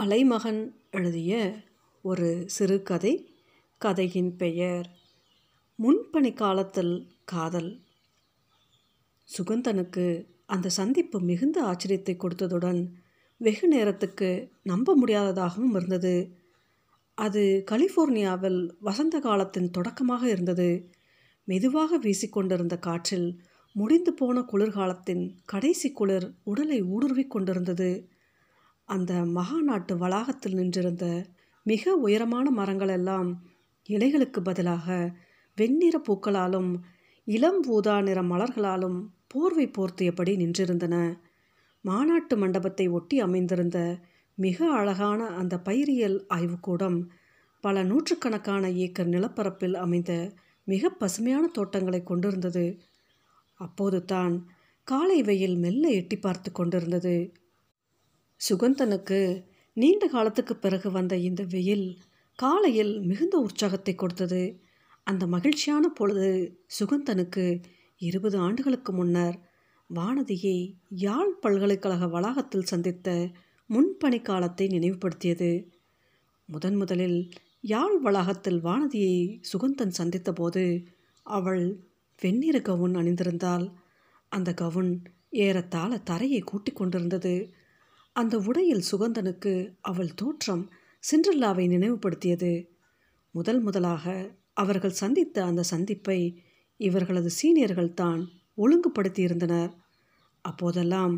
அலைமகன் எழுதிய ஒரு சிறுகதை கதையின் பெயர் முன்பணி காலத்தில் காதல். சுகந்தனுக்கு அந்த சந்திப்பு மிகுந்த ஆச்சரியத்தை கொடுத்ததுடன் வெகு நேரத்துக்கு நம்ப முடியாததாகவும் இருந்தது. அது கலிஃபோர்னியாவில் வசந்த காலத்தின் தொடக்கமாக இருந்தது. மெதுவாக வீசிக்கொண்டிருந்த காற்றில் முடிந்து போன குளிர்காலத்தின் கடைசி குளிர் உடலை ஊடுருவிக் கொண்டிருந்தது. அந்த மகா நாட்டு வளாகத்தில் நின்றிருந்த மிக உயரமான மரங்கள் எல்லாம் இலைகளுக்கு பதிலாக வெண்ணிற பூக்களாலும் இளம் ஊதா நிற மலர்களாலும் போர்வை போர்த்தியபடி நின்றிருந்தன. மாநாட்டு மண்டபத்தை ஒட்டி அமைந்திருந்த மிக அழகான அந்த பயிரியல் ஆய்வுக்கூடம் பல நூற்றுக்கணக்கான ஏக்கர் நிலப்பரப்பில் அமைந்த மிக பசுமையான தோட்டங்களை கொண்டிருந்தது. அப்போது தான் காலை வெயில் மெல்ல எட்டி பார்த்து கொண்டிருந்தது. சுகந்தனுக்கு நீண்ட காலத்துக்கு பிறகு வந்த இந்த வெயில் காலையில் மிகுந்த உற்சாகத்தை கொடுத்தது. அந்த மகிழ்ச்சியான பொழுது சுகந்தனுக்கு இருபது ஆண்டுகளுக்கு முன்னர் வானதியை யாழ் பல்கலைக்கழக வளாகத்தில் சந்தித்த முன்பணி காலத்தை நினைவுபடுத்தியது. முதன் முதலில் யாழ் வளாகத்தில் வானதியை சுகந்தன் சந்தித்தபோது அவள் வெண்ணிற கவுன் அணிந்திருந்தாள். அந்த கவுன் ஏறத்தாழ தரையை கூட்டிக் கொண்டிருந்தது. அந்த உடையில் சுகந்தனுக்கு அவள் தோற்றம் சிண்ட்ரல்லாவை நினைவுபடுத்தியது. முதல் முதலாக அவர்கள் சந்தித்த அந்த சந்திப்பை இவர்களது சீனியர்கள் தான் ஒழுங்குபடுத்தியிருந்தனர். அப்போதெல்லாம்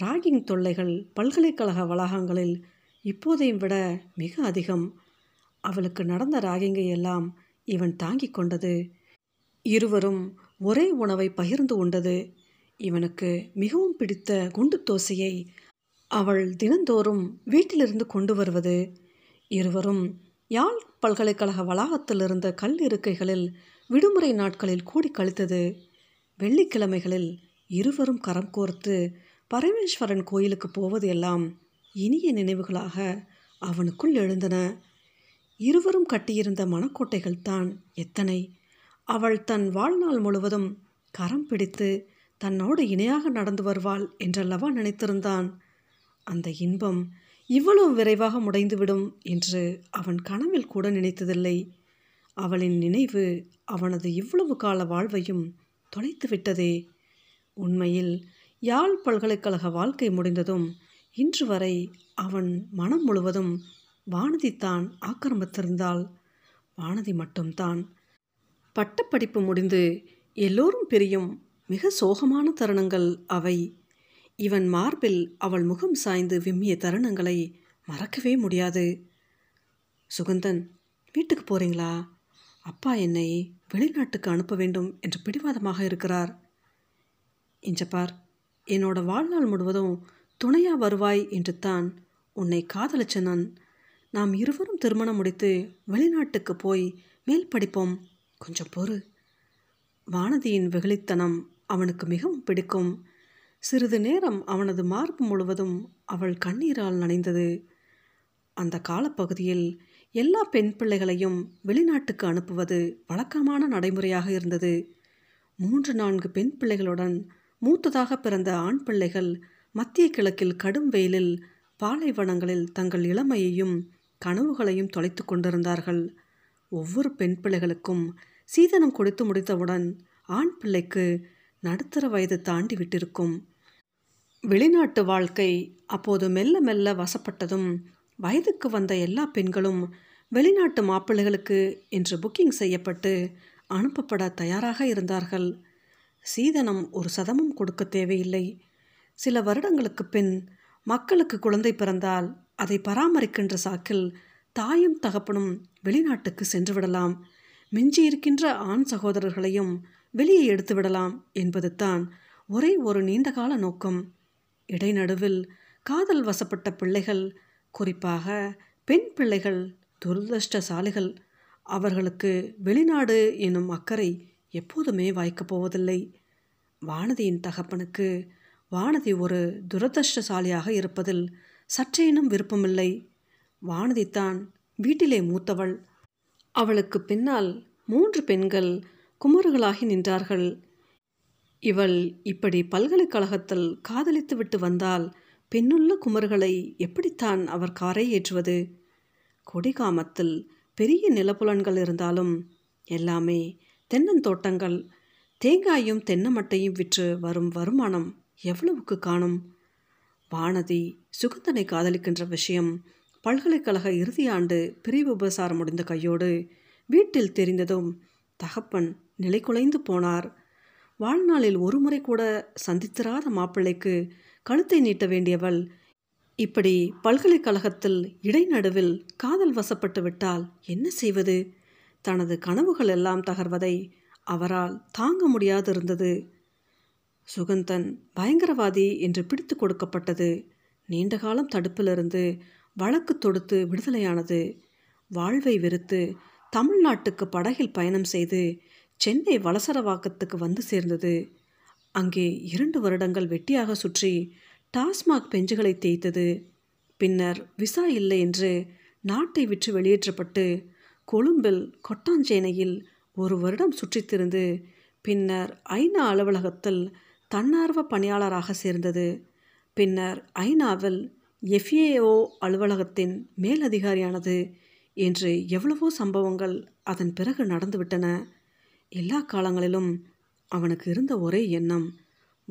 ராகிங் தொல்லைகள் பல்கலைக்கழக வளாகங்களில் இப்போதையும் விட மிக அதிகம். அவளுக்கு நடந்த ராகிங்கை எல்லாம் இவன் தாங்கிக் கொண்டது. இருவரும் ஒரே உணவை பகிர்ந்து உண்டது. இவனுக்கு மிகவும் பிடித்த குண்டு தோசையை அவள் தினந்தோறும் வீட்டிலிருந்து கொண்டு வருவது. இருவரும் யாழ் பல்கலைக்கழக வளாகத்தில் இருந்த கல் இருக்கைகளில் விடுமுறை நாட்களில் கூடி கழித்தது. வெள்ளிக்கிழமைகளில் இருவரும் கரம் கோர்த்து பரமேஸ்வரன் கோயிலுக்கு போவது எல்லாம் இனிய நினைவுகளாக அவனுக்குள் எழுந்தன. இருவரும் கட்டியிருந்த மனக்கோட்டைகள் தான் எத்தனை. அவள் தன் வாழ்நாள் முழுவதும் கரம் பிடித்து தன்னோடு இணையாக நடந்து வருவாள் என்றல்லவா நினைத்திருந்தான். அந்த இன்பம் இவ்வளவு விரைவாக முடைந்துவிடும் என்று அவன் கனவில் கூட நினைத்ததில்லை. அவளின் நினைவு அவனது இவ்வளவு கால வாழ்வையும் தொலைத்து விட்டதே. உண்மையில் யாழ் பல்கலைக்கழக வாழ்க்கை முடிந்ததும் இன்று வரை அவன் மனம் முழுவதும் வானதி தான் ஆக்கிரமித்திருந்தாள். வானதி மட்டும்தான். பட்டப்படிப்பு முடிந்து எல்லோரும் பிரியும் மிக சோகமான தருணங்கள் அவை. இவன் மார்பில் அவள் முகம் சாய்ந்து விம்மிய தருணங்களை மறக்கவே முடியாது. சுகந்தன் வீட்டுக்கு போகிறீங்களா அப்பா என்னை வெளிநாட்டுக்கு அனுப்ப வேண்டும் என்று பிடிவாதமாக இருக்கிறார். இஞ்சப்பார் என்னோட வாழ்நாள் முழுவதும் துணையா வருவாய் என்று தான் உன்னை காதலிச்ச நான். நாம் இருவரும் திருமணம் முடித்து வெளிநாட்டுக்கு போய் மேல் படிப்போம். கொஞ்சம் பொறு. வானதியின் வெகுளித்தனம் அவனுக்கு மிகவும் பிடிக்கும். சிறிது நேரம் அவனது மார்பு முழுவதும் அவள் கண்ணீரால் நனைந்தது. அந்த காலப்பகுதியில் எல்லா பெண் பிள்ளைகளையும் வெளிநாட்டுக்கு அனுப்புவது வழக்கமான நடைமுறையாக இருந்தது. மூன்று நான்கு பெண் பிள்ளைகளுடன் மூத்ததாக பிறந்த ஆண் பிள்ளைகள் மத்திய கிழக்கில் கடும் வெயிலில் பாலைவனங்களில் தங்கள் இளமையையும் கனவுகளையும் தொலைத்து கொண்டிருந்தார்கள். ஒவ்வொரு பெண் பிள்ளைகளுக்கும் சீதனம் கொடுத்து முடித்தவுடன் ஆண் பிள்ளைக்கு நடுத்தர வயது தாண்டி விட்டிருக்கும். வெளிநாட்டு வாழ்க்கை அப்போது மெல்ல மெல்ல வசப்பட்டதும் வயதுக்கு வந்த எல்லா பெண்களும் வெளிநாட்டு மாப்பிள்ளைகளுக்கு என்று புக்கிங் செய்யப்பட்டு அனுப்பப்பட தயாராக இருந்தார்கள். சீதனம் ஒரு சதமும் கொடுக்க தேவையில்லை. சில வருடங்களுக்கு பின் மக்களுக்கு குழந்தை பிறந்தால் அதை பராமரிக்கின்ற சாக்கில் தாயும் தகப்பனும் வெளிநாட்டுக்கு சென்று விடலாம் மிஞ்சி இருக்கின்ற ஆண் சகோதரர்களையும் வெளியே எடுத்து விடலாம் என்பது தான் ஒரே ஒரு நீண்டகால நோக்கம். இடைநடுவில் காதல் வசப்பட்ட பிள்ளைகள் குறிப்பாக பெண் பிள்ளைகள் துரதிருஷ்டசாலிகள். அவர்களுக்கு வெளிநாடு என்னும் அக்கறை எப்போதுமே வாய்க்கப் போவதில்லை. வானதியின் தகப்பனுக்கு வானதி ஒரு துரதிருஷ்டசாலியாக இருப்பதில் சற்றேனும் விருப்பமில்லை. வானதி தான் வீட்டிலே மூத்தவள். அவளுக்கு பின்னால் மூன்று பெண்கள் குமர்களாகி நின்றார்கள். இவள் இப்படி பல்கலைக்கழகத்தில் காதலித்து விட்டு வந்தால் பெண்ணுள்ள குமர்களை எப்படித்தான் அவர் காரை ஏற்றுவது? கொடிகாமத்தில் பெரிய நிலப்புலன்கள் இருந்தாலும் எல்லாமே தென்னந்தோட்டங்கள். தேங்காயும் தென்னமட்டையும் விற்று வரும் வருமானம் எவ்வளவுக்கு காணும்? வானதி சுகந்தனை காதலிக்கின்ற விஷயம் பல்கலைக்கழக இறுதியாண்டு பிரிவு உபசாரம் முடிந்த கையோடு வீட்டில் தெரிந்ததும் தகப்பன் நிலைகுலைந்து போனார். வாழ்நாளில் ஒருமுறை கூட சந்தித்திராத மாப்பிள்ளைக்கு கழுத்தை நீட்ட வேண்டியவள் இப்படி பல்கலைக்கழகத்தில் இடைநடுவில் காதல் வசப்பட்டு விட்டால் என்ன செய்வது? தனது கனவுகள் எல்லாம் தகர்வதை அவரால் தாங்க முடியாதிருந்தது. சுகந்தன் பயங்கரவாதி என்று பிடித்து கொடுக்கப்பட்டது. நீண்ட காலம் தடுப்பிலிருந்து வழக்கு தொடுத்து விடுதலையானது. வாழ்வை வெறுத்து தமிழ்நாட்டுக்கு படகில் பயணம் செய்து சென்னை வலசரவாக்கத்துக்கு வந்து சேர்ந்தது. அங்கே இரண்டு வருடங்கள் வெட்டியாக சுற்றி டாஸ்மாக் பெஞ்சுகளை தேய்த்தது. பின்னர் விசா இல்லை என்று நாட்டை விற்று வெளியேற்றப்பட்டு கொழும்பில் கொட்டாஞ்சேனையில் ஒரு வருடம் சுற்றித்திருந்து பின்னர் ஐநா அலுவலகத்தில் தன்னார்வ பணியாளராக சேர்ந்தது. பின்னர் ஐநாவில் எஃப்ஏஓ அலுவலகத்தின் மேலதிகாரியானது. என்று எவ்வளவோ சம்பவங்கள் அதன் பிறகு நடந்துவிட்டன. எல்லா காலங்களிலும் அவனுக்கு இருந்த ஒரே எண்ணம்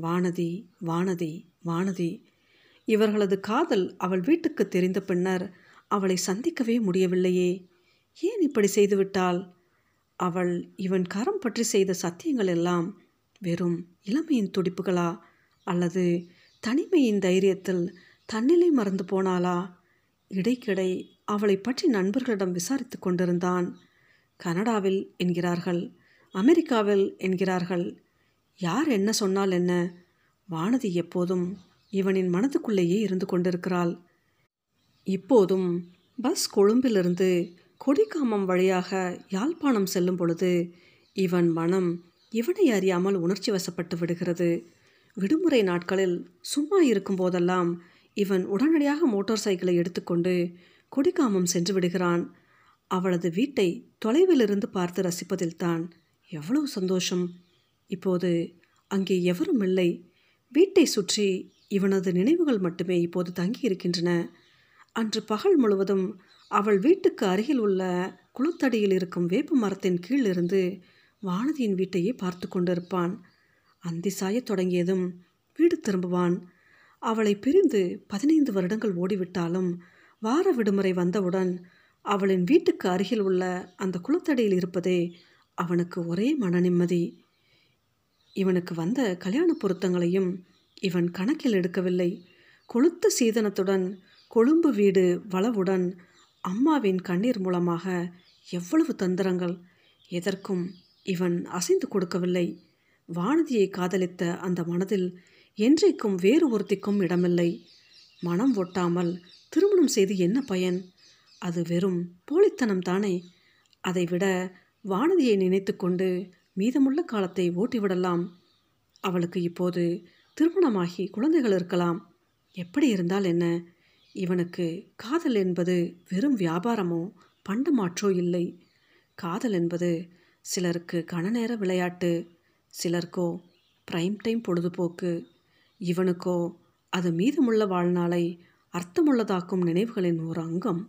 வானதி வானதி வானதி. இவர்களது காதல் அவள் வீட்டுக்கு தெரிந்த பின்னர் அவளை சந்திக்கவே முடியவில்லையே. ஏன் இப்படி செய்துவிட்டாள்? அவள் இவன் கரம் பற்றி செய்த சத்தியங்கள் எல்லாம் வெறும் இளமையின் துடிப்புகளா? அல்லது தனிமையின் தைரியத்தில் தன்னிலை மறந்து போனாளா? இடைக்கிடை அவளை பற்றி நண்பர்களிடம் விசாரித்து கொண்டிருந்தான். கனடாவில் என்கிறார்கள். அமெரிக்காவில் என்கிறார்கள். யார் என்ன சொன்னால் என்ன? வானதி எப்போதும் இவனின் மனதுக்குள்ளேயே இருந்து கொண்டிருக்கிறாள். இப்போதும் பஸ் கொழும்பிலிருந்து கொடிக்காமம் வழியாக யாழ்ப்பாணம் செல்லும் பொழுது இவன் மனம் இவனை அறியாமல் உணர்ச்சி வசப்பட்டு விடுகிறது. விடுமுறை நாட்களில் சும்மா இருக்கும் போதெல்லாம் இவன் உடனடியாக மோட்டார் சைக்கிளை எடுத்துக்கொண்டு கொடிக்காமம் சென்று விடுகிறான். அவளது வீட்டை தொலைவிலிருந்து பார்த்து ரசிப்பதில்தான் எவ்வளவு சந்தோஷம். இப்போது அங்கே எவரும் இல்லை. வீட்டை சுற்றி இவனது நினைவுகள் மட்டுமே இப்போது தங்கி இருக்கின்றன அன்று பகல் முழுவதும் அவள் வீட்டுக்கு அருகில் உள்ள குளத்தடியில் இருக்கும் வேப்ப மரத்தின் கீழ் இருந்து வானதியின் வீட்டையே பார்த்து கொண்டிருப்பான். அந்தி சாயத் தொடங்கியதும் வீடு திரும்புவான். அவளை பிரிந்து பதினைந்து வருடங்கள் ஓடிவிட்டாலும் வார விடுமுறை வந்தவுடன் அவளின் வீட்டுக்கு அருகில் உள்ள அந்த குளத்தடியில் இருப்பதே அவனுக்கு ஒரே மன நிம்மதி இவனுக்கு வந்த கல்யாண பொருத்தங்களையும் இவன் கணக்கில் எடுக்கவில்லை. கொளுத்த சீதனத்துடன் கொழும்பு வீடு வளவுடன் அம்மாவின் கண்ணீர் மூலமாக எவ்வளவு தந்திரங்கள். எதற்கும் இவன் அசைந்து கொடுக்கவில்லை. வானதியை காதலித்த அந்த மனதில் என்றைக்கும் வேறு ஒருத்திக்கும் இடமில்லை. மனம் ஒட்டாமல் திருமணம் செய்து என்ன பயன்? அது வெறும் போலித்தனம் தானே அதைவிட வானதியை நினைத்து கொண்டு மீதமுள்ள காலத்தை ஓட்டிவிடலாம். அவளுக்கு இப்போது திருமணமாகி குழந்தைகள் இருக்கலாம். எப்படி இருந்தால் என்ன? இவனுக்கு காதல் என்பது வெறும் வியாபாரமோ பண்டமாற்றோ இல்லை. காதல் என்பது சிலருக்கு கணநேர விளையாட்டு சிலருக்கோ பிரைம் டைம் பொழுதுபோக்கு. இவனுக்கோ அது மீதமுள்ள வாழ்நாளை அர்த்தமுள்ளதாக்கும் நினைவுகளின் ஒரு அங்கம்.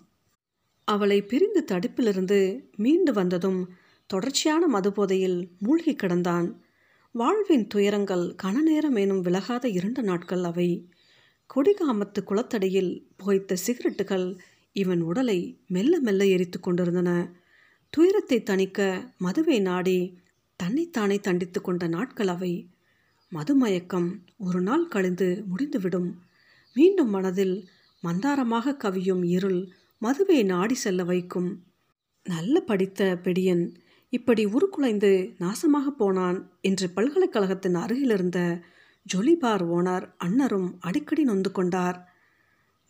அவளை பிரிந்து தடுப்பிலிருந்து மீண்டு வந்ததும் தொடர்ச்சியான மதுபோதையில் மூழ்கி கிடந்தான். வாழ்வின் துயரங்கள் கனநேரம் எனும் விலகாத இரண்டு நாட்கள் அவை. கொடிகாமத்து குளத்தடியில் புகைத்த சிகரெட்டுகள் இவன் உடலை மெல்ல மெல்ல எரித்து கொண்டிருந்தன. துயரத்தை தணிக்க மதுவை நாடி தன்னைத்தானே தண்டித்து கொண்ட நாட்கள் அவை. மதுமயக்கம் ஒரு நாள் கழிந்து முடிந்துவிடும். மீண்டும் மனதில் மந்தாரமாக கவியும் இருள் மதுவை நாடி செல்ல வைக்கும். நல்ல படித்த பெடியன் இப்படி உருக்குலைந்து நாசமாக போனான் என்று பல்கலைக்கழகத்தின் அருகிலிருந்த ஜொலிபார் ஓனர் அன்னரும் அடிக்கடி நொந்து கொண்டார்.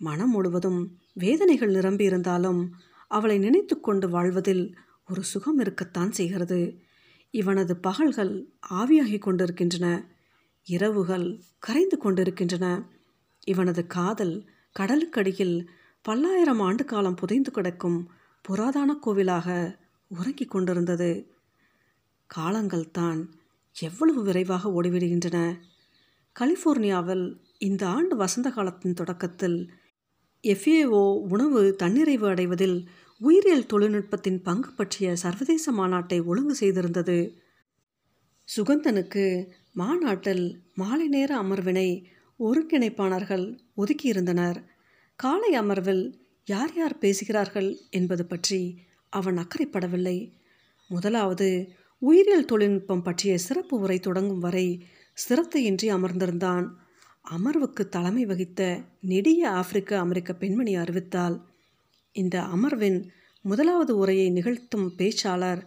மனம் முழுவதும் வேதனைகள் நிரம்பியிருந்தாலும் அவளை நினைத்து கொண்டு வாழ்வதில் ஒரு சுகம் இருக்கத்தான் செய்கிறது. இவனது பகல்கள் ஆவியாகி கொண்டிருக்கின்றன இரவுகள் கரைந்து கொண்டிருக்கின்றன. இவனது காதல் கடலுக்கடியில் பல்லாயிரம் ஆண்டு காலம் புதைந்து கிடக்கும் புராதான கோவிலாக உறங்கிக் கொண்டிருந்தது. காலங்கள் தான் எவ்வளவு விரைவாக ஓடிவிடுகின்றன. கலிஃபோர்னியாவில் இந்த ஆண்டு வசந்த காலத்தின் தொடக்கத்தில் எஃப்ஏஓ உணவு தன்னிறைவு அடைவதில் உயிரியல் தொழில்நுட்பத்தின் பங்கு பற்றிய சர்வதேச மாநாட்டை ஒழுங்கு செய்திருந்தது. சுகந்தனுக்கு மாநாட்டில் மாலை நேர அமர்வினை ஒருங்கிணைப்பாளர்கள் ஒதுக்கியிருந்தனர். காலை அமர்வில் யார் யார் பேசுகிறார்கள் என்பது பற்றி அவன் அக்கறைப்படவில்லை. முதலாவது உயிரியல் தொழில்நுட்பம் பற்றிய சிறப்பு உரை தொடங்கும் வரை சிரத்தையின்றி அமர்ந்திருந்தான். அமர்வுக்கு தலைமை வகித்த நெடிய ஆப்பிரிக்க அமெரிக்க பெண்மணி அறிவித்தாள் இந்த அமர்வின் முதலாவது உரையை நிகழ்த்தும் பேச்சாளர்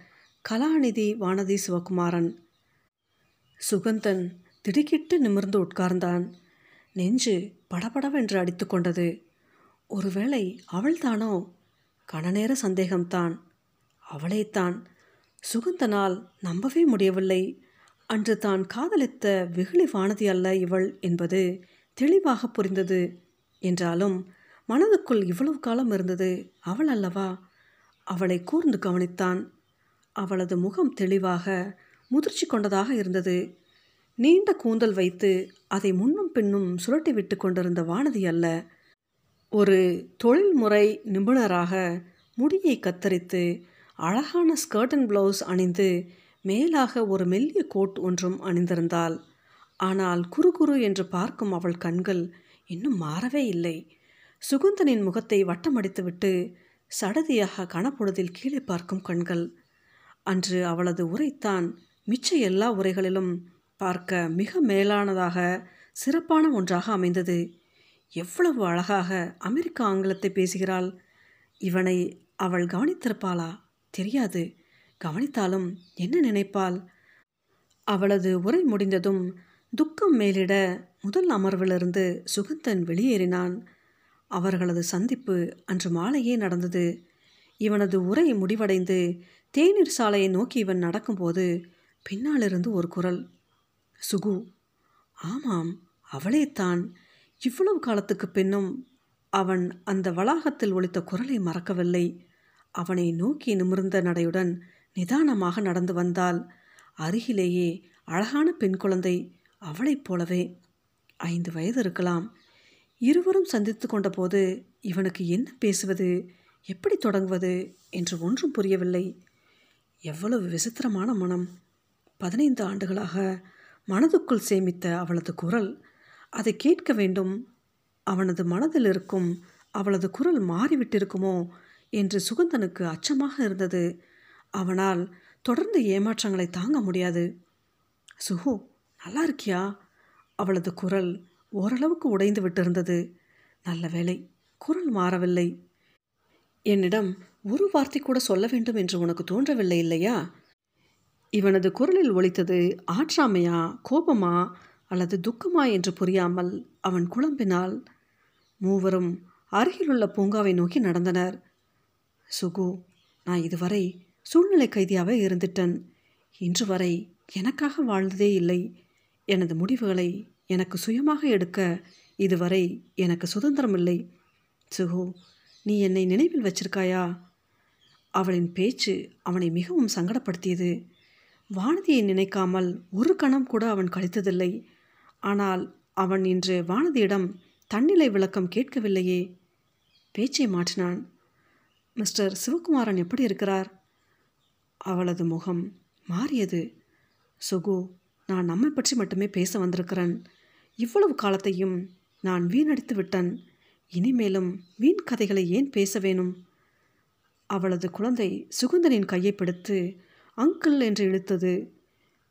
கலாநிதி வானதி சிவகுமாரன். சுகந்தன் திடுக்கிட்டு நிமிர்ந்து உட்கார்ந்தான். நெஞ்சு படபடவென்று அடித்து கொண்டது. ஒருவேளை அவள்தானோ கணநேர சந்தேகம்தான். அவளைத்தான் சுகந்தனால் நம்பவே முடியவில்லை. அன்று தான் காதலித்த வெகுளி வானதி அல்ல இவள் என்பது தெளிவாக புரிந்தது. என்றாலும் மனதுக்குள் இவ்வளவு காலம் இருந்தது அவள் அல்லவா? அவளை கூர்ந்து கவனித்தான். அவளது முகம் தெளிவாக முதிர்ச்சி கொண்டதாக இருந்தது. நீண்ட கூந்தல் வைத்து அதை முன்னும் பின்னும் சுரட்டி விட்டு கொண்டிருந்த வானதி அல்ல ஒரு தொழில்முறை நிபுணராக முடியை கத்தரித்து அழகான ஸ்கர்ட் அண்ட் ப்ளவுஸ் அணிந்து மேலாக ஒரு மெல்லிய கோட் ஒன்றும் அணிந்திருந்தாள். ஆனால் குறு குறு என்று பார்க்கும் அவள் கண்கள் இன்னும் மாறவே இல்லை. சுகுந்தனின் முகத்தை வட்டமடித்துவிட்டு சடதியாக கனப்பொழுதில் கீழே பார்க்கும் கண்கள். அன்று அவளது உரைத்தான் மிச்ச எல்லா உரைகளிலும் பார்க்க மிக மேலானதாக சிறப்பான ஒன்றாக அமைந்தது. எவ்வளவு அழகாக அமெரிக்க ஆங்கிலத்தை பேசுகிறாள். இவனை அவள் கவனித்திருப்பாளா? தெரியாது. கவனித்தாலும் என்ன நினைப்பாள்? அவளது உரை முடிந்ததும் துக்கம் மேலிட முதல் அமர்விலிருந்து சுகந்தன் வெளியேறினான். அவர்களது சந்திப்பு அன்று மாலையே நடந்தது. இவனது உரை முடிவடைந்து தேநீர் சாலையை நோக்கி இவன் நடக்கும்போது பின்னாலிருந்து ஒரு குரல் சுகு. ஆமாம் அவளே தான் இவ்வளவு காலத்துக்கு பின்னும் அவன் அந்த வளாகத்தில் ஒழித்த குரலை மறக்கவில்லை. அவனை நோக்கி நிமிர்ந்த நடையுடன் நிதானமாக நடந்து வந்தால் அருகிலேயே அழகான பெண் குழந்தை அவளைப் போலவே. ஐந்து வயது இருக்கலாம். இருவரும் சந்தித்து கொண்டபோது இவனுக்கு என்ன பேசுவது எப்படி தொடங்குவது என்று ஒன்றும் புரியவில்லை. எவ்வளவு விசித்திரமான மனம். பதினைந்து ஆண்டுகளாக மனதுக்குள் சேமித்த அவளது குரல் அதை கேட்க வேண்டும். அவனது மனதில் இருக்கும் அவளது குரல் மாறிவிட்டிருக்குமோ என்று சுகந்தனுக்கு அச்சமாக இருந்தது. அவனால் தொடர்ந்து ஏமாற்றங்களை தாங்க முடியாது. சுகு நல்லா இருக்கியா? அவளது குரல் ஓரளவுக்கு உடைந்து விட்டிருந்தது. நல்ல வேலை குரல் மாறவில்லை. என்னிடம் ஒரு வார்த்தை கூட சொல்ல வேண்டும் என்று உனக்கு தோன்றவில்லை இல்லையா? இவனது குரலில் ஒலித்தது ஆற்றாமையா கோபமா அல்லது துக்கமா என்று புரியாமல் அவன் குழம்பினால் மூவரும் அருகிலுள்ள பூங்காவை நோக்கி நடந்தனர். சுகு நான் இதுவரை சூழ்நிலை கைதியாகவே இருந்துட்டேன். இன்று வரை எனக்காக வாழ்ந்ததே இல்லை. எனது முடிவுகளை எனக்கு சுயமாக எடுக்க இதுவரை எனக்கு சுதந்திரம் இல்லை. சுகு நீ என்னை நினைவில் வச்சிருக்காயா? அவளின் பேச்சு அவனை மிகவும் சங்கடப்படுத்தியது. வானதியை நினைக்காமல் ஒரு கணம் கூட அவன் கழித்ததில்லை. ஆனால் அவன் இன்று வானதியிடம் தன்னிலை விளக்கம் கேட்கவில்லையே. பேச்சை மாற்றினான். மிஸ்டர் சிவகுமாரன் எப்படி இருக்கிறார்? அவளது முகம் மாறியது. சுகு நான் நம்மை பற்றி மட்டுமே பேச வந்திருக்கிறேன். இவ்வளவு காலத்தையும் நான் வீணடித்து விட்டேன். இனிமேலும் வீண் கதைகளை ஏன் பேச வேணும்? அவளது குழந்தை சுகுந்தனின் கையை பிடித்து அங்கிள் என்று இழுத்தது.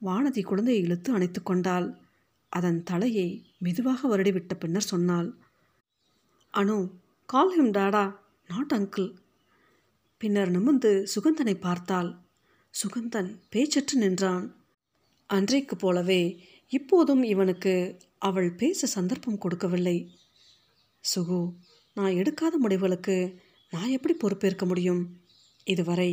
வானதி குழந்தையை இழுத்து அணைத்து கொண்டாள். அதன் தலையை மெதுவாக வருடிவிட்ட பின்னர் சொன்னாள் Anu call him dada not uncle பின்னர் நிமிர்ந்து சுகந்தனை பார்த்தாள். சுகந்தன் பேச்சற்று நின்றான். அன்றைக்கு போலவே இப்போதும் இவனுக்கு அவள் பேச சந்தர்ப்பம் கொடுக்கவில்லை. சுகு நான் எடுக்காத முடிவுகளுக்கு நான் எப்படி பொறுப்பேற்க முடியும்? இதுவரை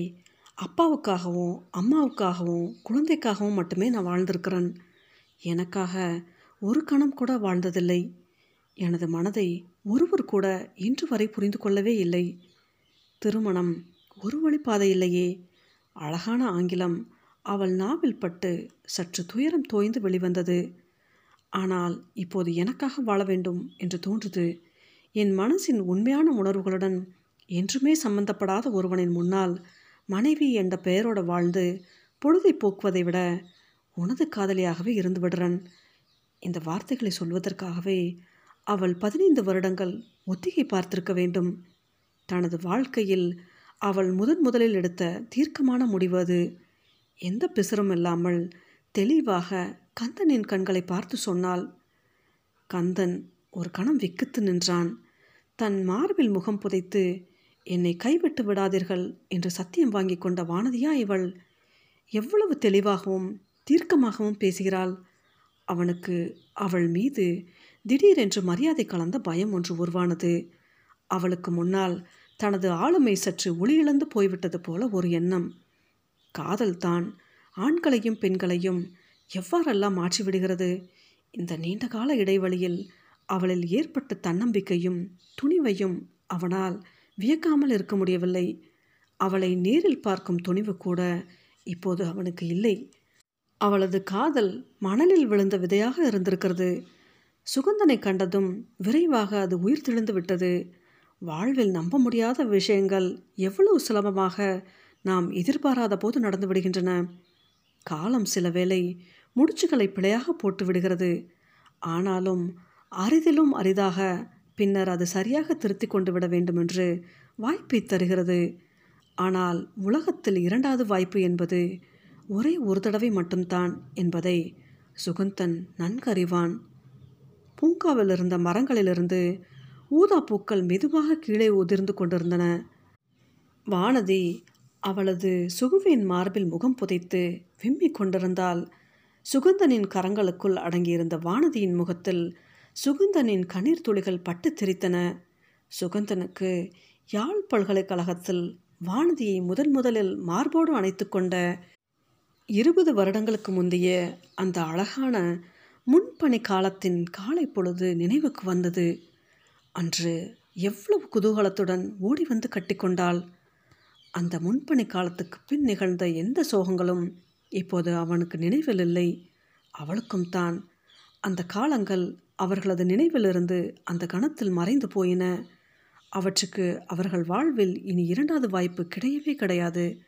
அப்பாவுக்காகவும் அம்மாவுக்காகவும் குழந்தைக்காகவும் மட்டுமே நான் வாழ்ந்திருக்கிறேன். எனக்காக ஒரு கணம் கூட வாழ்ந்ததில்லை. எனது மனதை ஒருவர் கூட இன்று வரை புரிந்து கொள்ளவே இல்லை. திருமணம் ஒரு வழிப்பாதை இல்லையே. அழகான ஆங்கிலம் அவள் நாவில் பட்டு சற்று துயரம் தோய்ந்து வெளிவந்தது. ஆனால் இப்போது எனக்காக வாழ வேண்டும் என்று தோன்றுது. என் மனசின் உண்மையான உணர்வுகளுடன் என்றுமே சம்பந்தப்படாத ஒருவனின் முன்னால் மனைவி என்ற பெயரோடு வாழ்ந்து பொழுதை போக்குவதை விட உனது காதலியாகவே இருந்து விடுறன். இந்த வார்த்தைகளை சொல்வதற்காகவே அவள் பதினைந்து வருடங்கள் ஒத்திகை பார்த்திருக்க வேண்டும். தனது வாழ்க்கையில் அவள் முதன் முதலில் எடுத்த தீர்க்கமான முடிவு அது. எந்த பிசரும் இல்லாமல் தெளிவாக கந்தனின் கண்களை பார்த்து சொன்னாள். கந்தன் ஒரு கணம் விக்கித்து நின்றான். தன் மார்பில் முகம் புதைத்து என்னை கைவிட்டு விடாதீர்கள் என்று சத்தியம் வாங்கி கொண்ட வானதியா இவள்? எவ்வளவு தெளிவாகவும் தீர்க்கமாகவும் பேசுகிறாள். அவனுக்கு அவள் மீது திடீரென்று மரியாதை கலந்த பயம் ஒன்று உருவானது. அவளுக்கு முன்னால் தனது ஆளுமை சற்று ஒளியிழந்து போய்விட்டது போல ஒரு எண்ணம். காதல்தான் ஆண்களையும் பெண்களையும் எவ்வாறெல்லாம் மாற்றிவிடுகிறது இந்த நீண்ட கால இடைவெளியில் அவளில் ஏற்பட்ட தன்னம்பிக்கையும் துணிவையும் அவனால் வியக்காமல் இருக்க முடியவில்லை. அவளை நேரில் பார்க்கும் துணிவு கூட இப்போது அவனுக்கு இல்லை. அவளது காதல் மணலில் விழுந்த விதையாக இருந்திருக்கிறது. சுகந்தனை கண்டதும் விரைவாக அது உயிர் தெளிந்து விட்டது. வாழ்வில் நம்ப முடியாத விஷயங்கள் எவ்வளவு சுலபமாக நாம் எதிர்பாராத போது நடந்து விடுகின்றன. காலம் சில வேளை முடிச்சுகளை பிழையாக போட்டு விடுகிறது. ஆனாலும் அரிதிலும் அரிதாக பின்னர் அது சரியாக திருத்தி கொண்டு விட வேண்டுமென்று வாய்ப்பை தருகிறது. ஆனால் உலகத்தில் இரண்டாவது வாய்ப்பு என்பது ஒரே ஒரு தடவை மட்டும்தான் என்பதை சுகந்தன் நன்கறிவான். பூங்காவில் இருந்த மரங்களிலிருந்து ஊதா பூக்கள் மெதுவாக கீழே உதிர்ந்து கொண்டிருந்தன. வானதி அவளது சுகுவின் மார்பில் முகம் புதைத்து விம்மிக் கொண்டிருந்தால் சுகந்தனின் கரங்களுக்குள் அடங்கியிருந்த வானதியின் முகத்தில் சுகந்தனின் கண்ணீர் துளிகள் பட்டு தெரித்தன. சுகந்தனுக்கு யாழ் பல்கலைக்கழகத்தில் வானதியை முதன் முதலில் மார்போடு அணைத்து கொண்ட இருபது வருடங்களுக்கு முந்தைய அந்த அழகான முன்பணி காலத்தின் காலை பொழுது நினைவுக்கு வந்தது. அன்று எவ்வளவு குதூகலத்துடன் ஓடி வந்து கட்டிக்கொண்டாள் அந்த முன்பணி காலத்துக்கு பின் நிகழ்ந்த எந்த சோகங்களும் இப்போது அவனுக்கு நினைவில் இல்லை அவளுக்கும் தான். அந்த காலங்கள் அவர்களது நினைவிலிருந்து அந்த கணத்தில் மறைந்து போயின. அவற்றுக்கு அவர்கள் வாழ்வில் இனி இரண்டாவது வாய்ப்பு கிடையவே கிடையாது.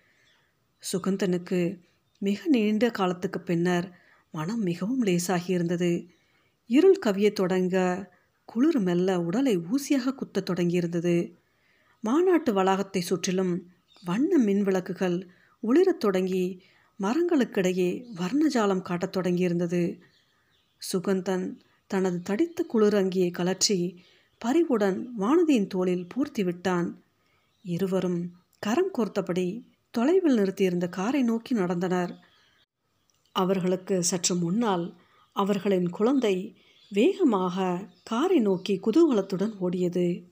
சுகந்தனுக்கு மிக நீண்ட காலத்துக்கு பின்னர் மனம் மிகவும் லேசாகி இருந்தது. இருள் கவிய தொடங்க குளிர் மெல்ல உடலை ஊசியாக குத்தத் தொடங்கியிருந்தது. மாநாட்டு வளாகத்தை சுற்றிலும் வண்ண மின் விளக்குகள் ஒளிரத் தொடங்கி மரங்களுக்கிடையே வர்ணஜாலம் காட்டத் தொடங்கியிருந்தது. சுகந்தன் தனது தடித்த குளிர் அங்கியை கலற்றி பறிவுடன் வானதியின் தோளில் பூர்த்தி விட்டான். இருவரும் கரம் கோர்த்தபடி தொலைவில் நிறுத்தியிருந்த காரை நோக்கி நடந்தனர். அவர்களுக்கு சற்று முன்னால் அவர்களின் குழந்தை வேகமாக காரை நோக்கி குதூகலத்துடன் ஓடியது.